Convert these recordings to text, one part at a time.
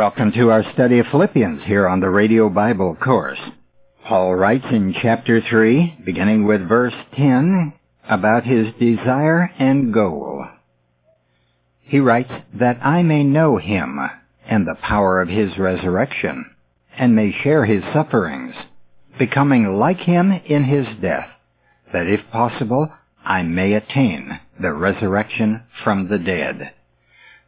Welcome to our study of Philippians here on the Radio Bible course. Paul writes in chapter 3, beginning with verse 10, about his desire and goal. He writes, That I may know him and the power of his resurrection, and may share his sufferings, becoming like him in his death, that if possible I may attain the resurrection from the dead.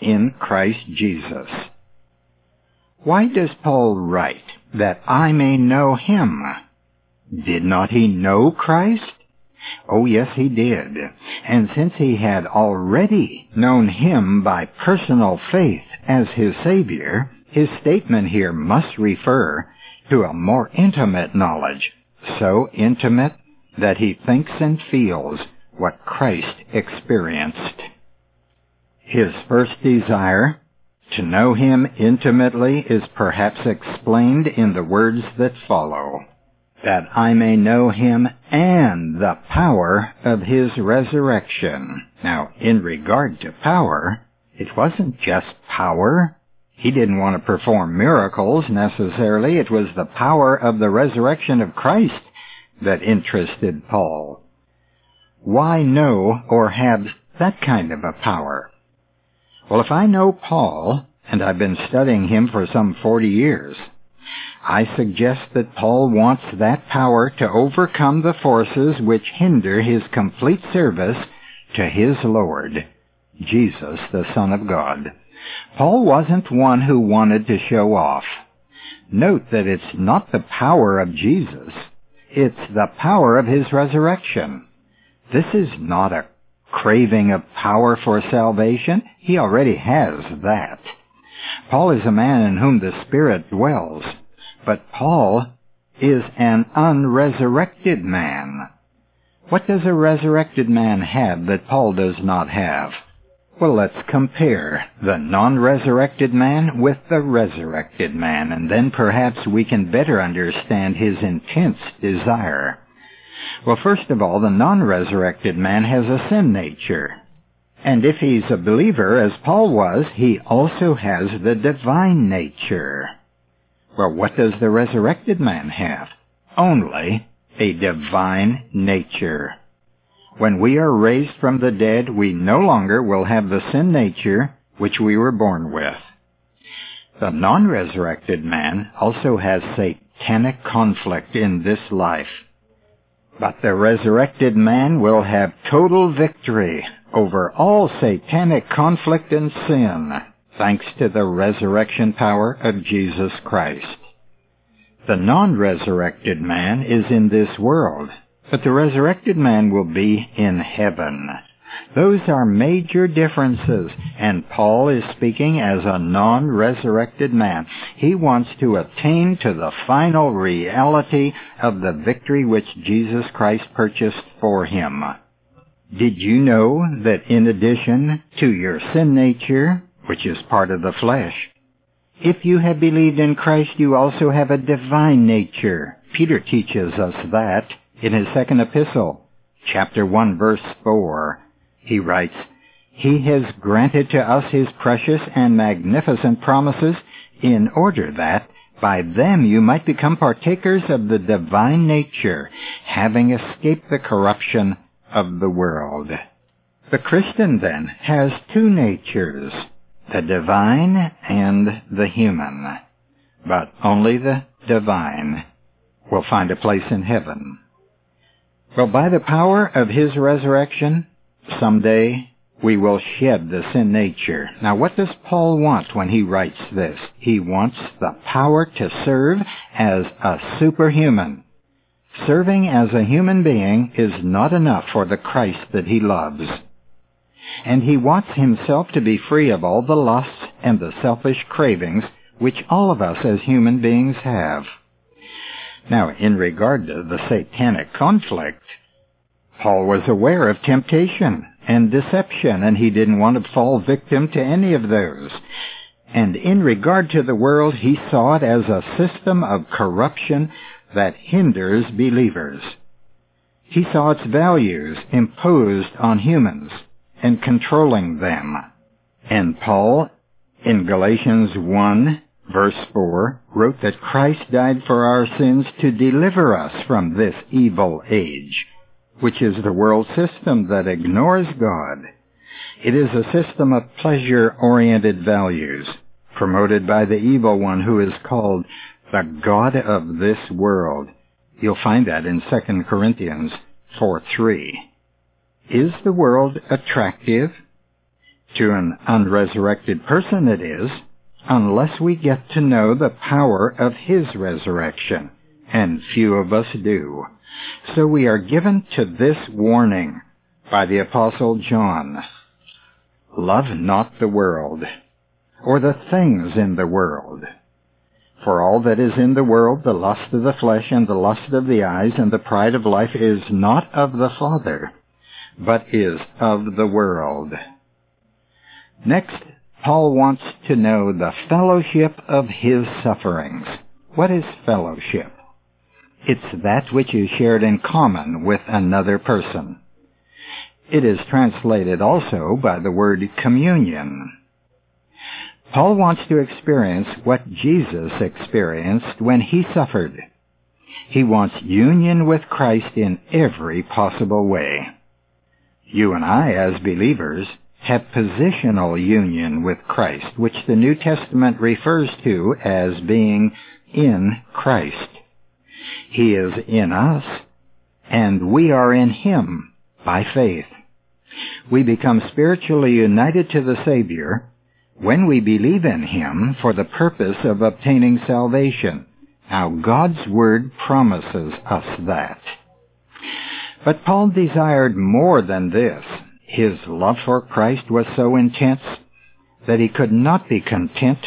in Christ Jesus. Why does Paul write that I may know him? Did not he know Christ? Oh yes, he did. And since he had already known him by personal faith as his Savior, his statement here must refer to a more intimate knowledge, so intimate that he thinks and feels what Christ experienced. His first desire, to know him intimately, is perhaps explained in the words that follow. That I may know him and the power of his resurrection. Now, in regard to power, it wasn't just power. He didn't want to perform miracles necessarily. It was the power of the resurrection of Christ that interested Paul. Why know or have that kind of a power? Well, if I know Paul, and I've been studying him for some 40 years, I suggest that Paul wants that power to overcome the forces which hinder his complete service to his Lord, Jesus, the Son of God. Paul wasn't one who wanted to show off. Note that it's not the power of Jesus, it's the power of his resurrection. This is not a craving of power for salvation, he already has that. Paul is a man in whom the Spirit dwells, but Paul is an unresurrected man. What does a resurrected man have that Paul does not have? Well, let's compare the non-resurrected man with the resurrected man, and then perhaps we can better understand his intense desire. Well, first of all, the non-resurrected man has a sin nature. And if he's a believer, as Paul was, he also has the divine nature. Well, what does the resurrected man have? Only a divine nature. When we are raised from the dead, we no longer will have the sin nature which we were born with. The non-resurrected man also has satanic conflict in this life. But the resurrected man will have total victory over all satanic conflict and sin, thanks to the resurrection power of Jesus Christ. The non-resurrected man is in this world, but the resurrected man will be in heaven. Those are major differences, and Paul is speaking as a non-resurrected man. He wants to attain to the final reality of the victory which Jesus Christ purchased for him. Did you know that in addition to your sin nature, which is part of the flesh, if you have believed in Christ, you also have a divine nature. Peter teaches us that in his second epistle, chapter 1 verse 4 he writes, He has granted to us His precious and magnificent promises in order that by them you might become partakers of the divine nature, having escaped the corruption of the world. The Christian then has two natures, the divine and the human. But only the divine will find a place in heaven. Well, by the power of his resurrection, Someday we will shed the sin nature. Now what does Paul want when he writes this? He wants the power to serve as a superhuman. Serving as a human being is not enough for the Christ that he loves. And he wants himself to be free of all the lusts and the selfish cravings which all of us as human beings have. Now, in regard to the satanic conflict, Paul was aware of temptation and deception, and he didn't want to fall victim to any of those. And in regard to the world, he saw it as a system of corruption that hinders believers. He saw its values imposed on humans and controlling them. And Paul, in Galatians 1, verse 4, wrote that Christ died for our sins to deliver us from this evil age, which is the world system that ignores God. It is a system of pleasure-oriented values, promoted by the evil one who is called the God of this world. You'll find that in 2 Corinthians 4.3. Is the world attractive? To an unresurrected person it is, unless we get to know the power of His resurrection, and few of us do. So we are given to this warning by the Apostle John. Love not the world, or the things in the world. For all that is in the world, the lust of the flesh and the lust of the eyes and the pride of life is not of the Father, but is of the world. Next, Paul wants to know the fellowship of his sufferings. What is fellowship? It's that which is shared in common with another person. It is translated also by the word communion. Paul wants to experience what Jesus experienced when he suffered. He wants union with Christ in every possible way. You and I, as believers, have positional union with Christ, which the New Testament refers to as being in Christ. He is in us, and we are in Him by faith. We become spiritually united to the Savior when we believe in Him for the purpose of obtaining salvation. Now God's Word promises us that. But Paul desired more than this. His love for Christ was so intense that he could not be content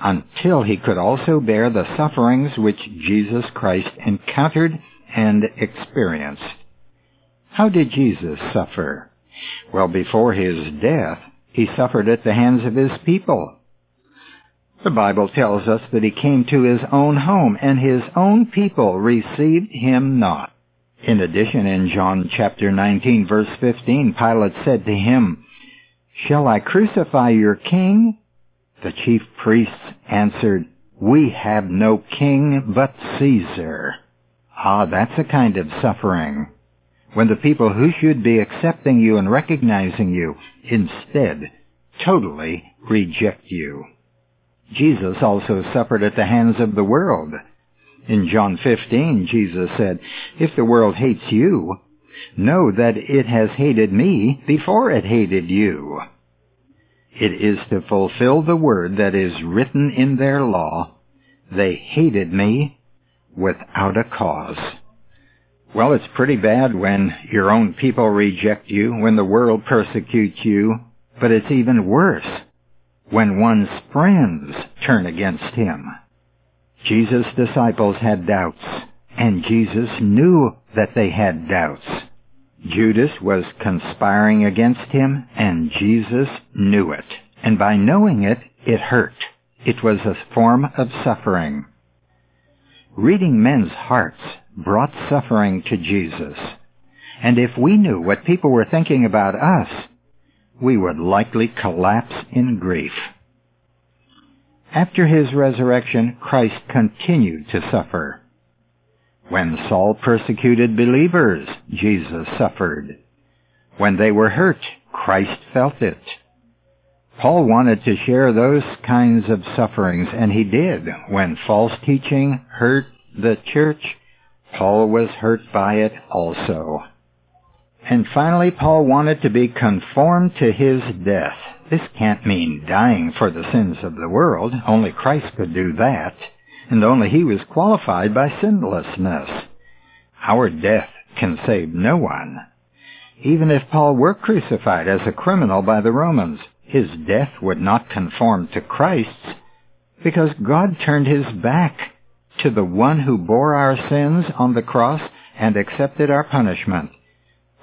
until he could also bear the sufferings which Jesus Christ encountered and experienced. How did Jesus suffer? Well, before his death, he suffered at the hands of his people. The Bible tells us that he came to his own home, and his own people received him not. In addition, in John chapter 19 verse 15, Pilate said to him, Shall I crucify your king? The chief priests answered, We have no king but Caesar. Ah, that's a kind of suffering. When the people who should be accepting you and recognizing you instead totally reject you. Jesus also suffered at the hands of the world. In John 15, Jesus said, If the world hates you, know that it has hated me before it hated you. It is to fulfill the word that is written in their law, they hated me without a cause. Well, it's pretty bad when your own people reject you, when the world persecutes you, but it's even worse when one's friends turn against him. Jesus' disciples had doubts, and Jesus knew that they had doubts. Judas was conspiring against him, and Jesus knew it. And by knowing it, it hurt. It was a form of suffering. Reading men's hearts brought suffering to Jesus. And if we knew what people were thinking about us, we would likely collapse in grief. After his resurrection, Christ continued to suffer. When Saul persecuted believers, Jesus suffered. When they were hurt, Christ felt it. Paul wanted to share those kinds of sufferings, and he did. When false teaching hurt the church, Paul was hurt by it also. And finally, Paul wanted to be conformed to his death. This can't mean dying for the sins of the world. Only Christ could do that. And only he was qualified by sinlessness. Our death can save no one. Even if Paul were crucified as a criminal by the Romans, his death would not conform to Christ's, because God turned his back to the one who bore our sins on the cross and accepted our punishment.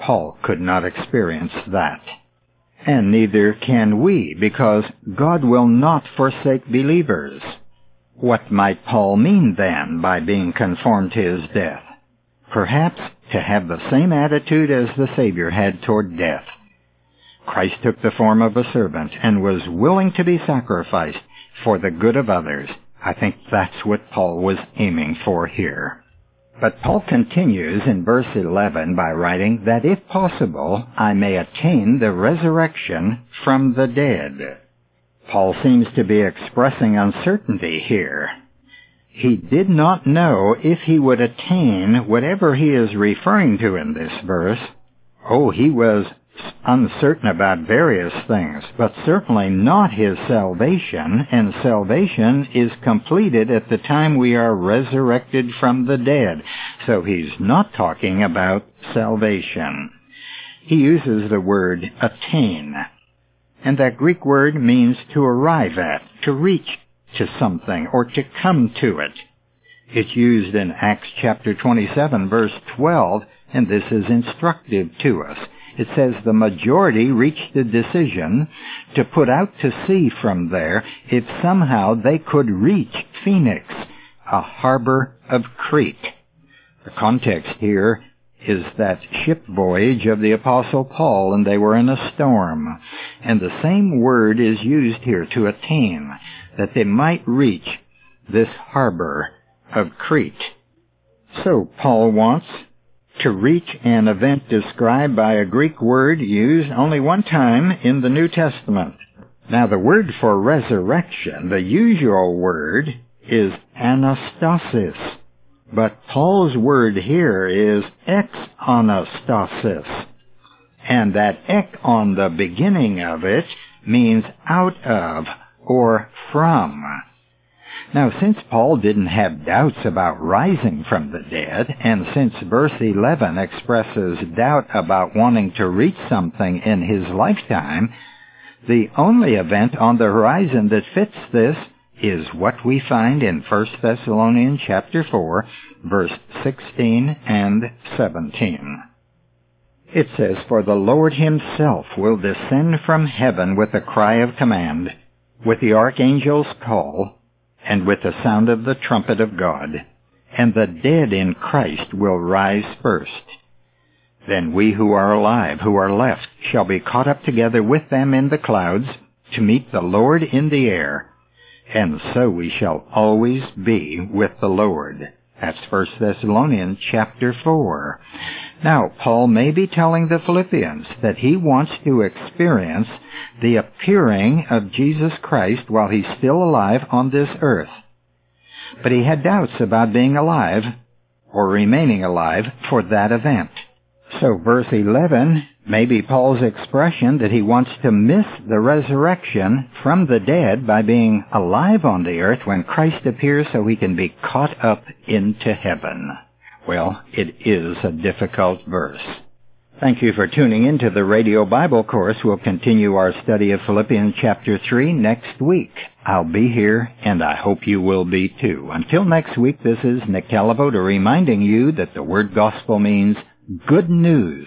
Paul could not experience that. And neither can we, because God will not forsake believers. What might Paul mean then by being conformed to his death? Perhaps to have the same attitude as the Savior had toward death. Christ took the form of a servant and was willing to be sacrificed for the good of others. I think that's what Paul was aiming for here. But Paul continues in verse 11 by writing that if possible, I may attain the resurrection from the dead. Paul seems to be expressing uncertainty here. He did not know if he would attain whatever he is referring to in this verse. Oh, he was uncertain about various things, but certainly not his salvation, and salvation is completed at the time we are resurrected from the dead. So he's not talking about salvation. He uses the word attain. And that Greek word means to arrive at, to reach to something, or to come to it. It's used in Acts chapter 27 verse 12, and this is instructive to us. It says the majority reached the decision to put out to sea from there if somehow they could reach Phoenix, a harbor of Crete. The context here is that ship voyage of the Apostle Paul, and they were in a storm. And the same word is used here to attain, that they might reach this harbor of Crete. So Paul wants to reach an event described by a Greek word used only one time in the New Testament. Now the word for resurrection, the usual word, is anastasis. But Paul's word here is exanastasis. And that ek on the beginning of it means out of or from. Now, since Paul didn't have doubts about rising from the dead, and since verse 11 expresses doubt about wanting to reach something in his lifetime, the only event on the horizon that fits this is what we find in 1 Thessalonians chapter 4, verse 16 and 17. It says, For the Lord himself will descend from heaven with a cry of command, with the archangel's call, and with the sound of the trumpet of God, and the dead in Christ will rise first. Then we who are alive, who are left, shall be caught up together with them in the clouds, to meet the Lord in the air, and so we shall always be with the Lord. That's 1 Thessalonians chapter 4. Now, Paul may be telling the Philippians that he wants to experience the appearing of Jesus Christ while he's still alive on this earth. But he had doubts about being alive, or remaining alive, for that event. So verse 11 may be Paul's expression that he wants to miss the resurrection from the dead by being alive on the earth when Christ appears so he can be caught up into heaven. Well, it is a difficult verse. Thank you for tuning in to the Radio Bible course. We'll continue our study of Philippians chapter 3 next week. I'll be here, and I hope you will be too. Until next week, this is Nick Calavoda reminding you that the word gospel means good news.